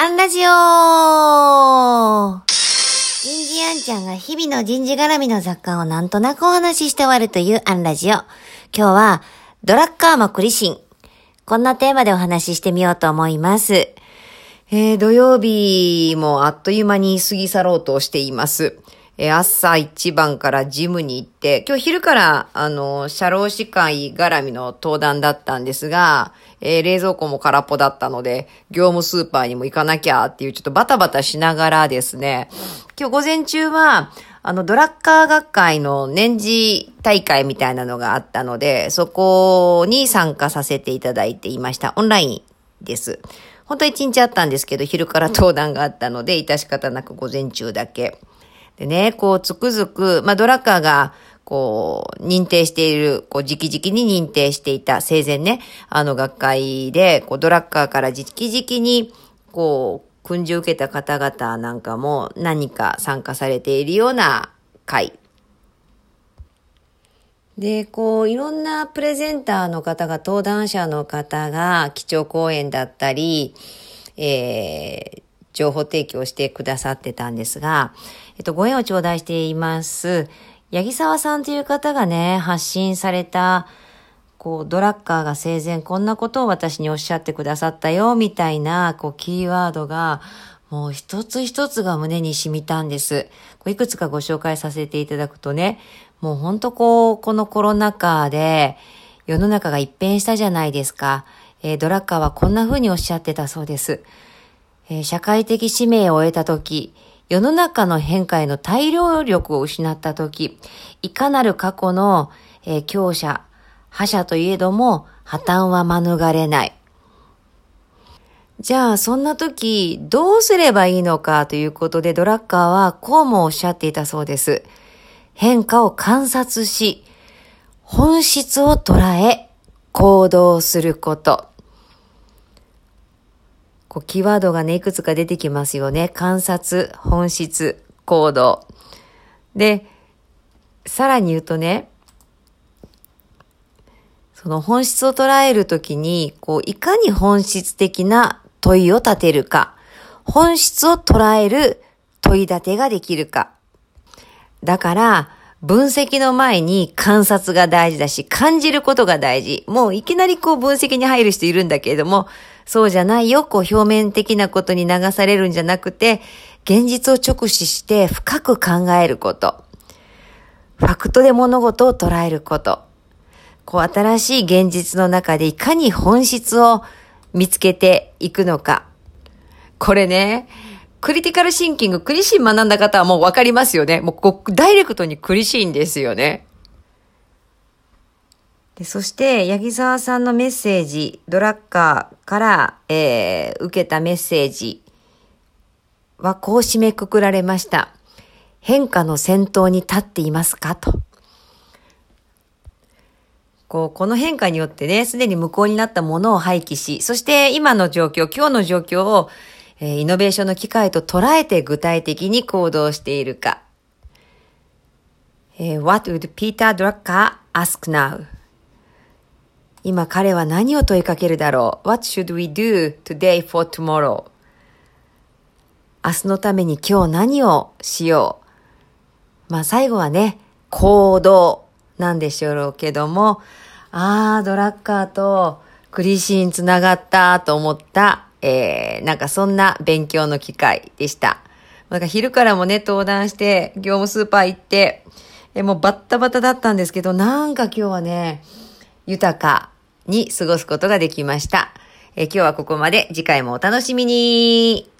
アンラジオ人事アンちゃんが日々の人事絡みの雑貨をなんとなくお話しして終わるというアンラジオ。今日は、ドラッカーもクリシン。こんなテーマでお話ししてみようと思います。えー、土曜日もあっという間に過ぎ去ろうとしています。え、朝一番からジムに行って、今日昼から、あの、社労士会絡みの登壇だったんですが、えー、冷蔵庫も空っぽだったので、業務スーパーにも行かなきゃっていう、ちょっとバタバタしながらですね、今日午前中は、あの、ドラッカー学会の年次大会みたいなのがあったので、そこに参加させていただいていました。オンラインです。本当は一日あったんですけど、昼から登壇があったので、致し方なく午前中だけ。でね、こう、つくづく、まあ、ドラッカーが、こう、認定している、こう、直々に認定していた、生前ね、あの学会で、こう、ドラッカーから直々に、こう、訓示を受けた方々なんかも何か参加されているような会。で、こう、いろんなプレゼンターの方が、登壇者の方が、基調講演だったり、えー、情報提供してくださってたんですが、えっと、ご縁を頂戴しています、八木沢さんという方がね、発信された、こう、ドラッカーが生前こんなことを私におっしゃってくださったよ、みたいな、こう、キーワードが、もう一つ一つが胸に染みたんです。いくつかご紹介させていただくとね、もうほんとこう、このコロナ禍で世の中が一変したじゃないですか。えー、ドラッカーはこんな風におっしゃってたそうです。えー、社会的使命を終えたとき、世の中の変化への大量力を失ったとき、いかなる過去の、えー、強者、覇者といえども破綻は免れない。じゃあ、そんな時、どうすればいいのかということで、ドラッカーはこうもおっしゃっていたそうです。変化を観察し、本質を捉え、行動すること。こう、キーワードがね、いくつか出てきますよね。観察、本質、行動。で、さらに言うとね、その本質を捉えるときに、こう、いかに本質的な問いを立てるか、本質を捉える問い立てができるか。だから、分析の前に観察が大事だし、感じることが大事。もういきなりこう分析に入る人いるんだけれども、そうじゃないよ、こう表面的なことに流されるんじゃなくて、現実を直視して深く考えること。ファクトで物事を捉えること。こう新しい現実の中でいかに本質を見つけていくのか。これね、クリティカルシンキング、クリシン学んだ方はもうわかりますよね。もうダイレクトにクリシンですよね。でそして、八木沢さんのメッセージ、ドラッカーから、えー、受けたメッセージはこう締めくくられました。変化の先頭に立っていますか？と。こう、この変化によってね、すでに無効になったものを廃棄し、そして今の状況、今日の状況を、イノベーションの機会と捉えて具体的に行動しているか。えー、What would Peter Drucker ask now? 今彼は何を問いかけるだろう ?What should we do today for tomorrow? 明日のために今日何をしよう？まあ最後はね、行動なんでしょうけども、あー、ドラッカーとクリシンつながったと思ったえー、なんかそんな勉強の機会でした。なんか昼からもね、登壇して、業務スーパー行って、えもうバッタバタだったんですけど、なんか今日はね、豊かに過ごすことができました。え今日はここまで。次回もお楽しみに。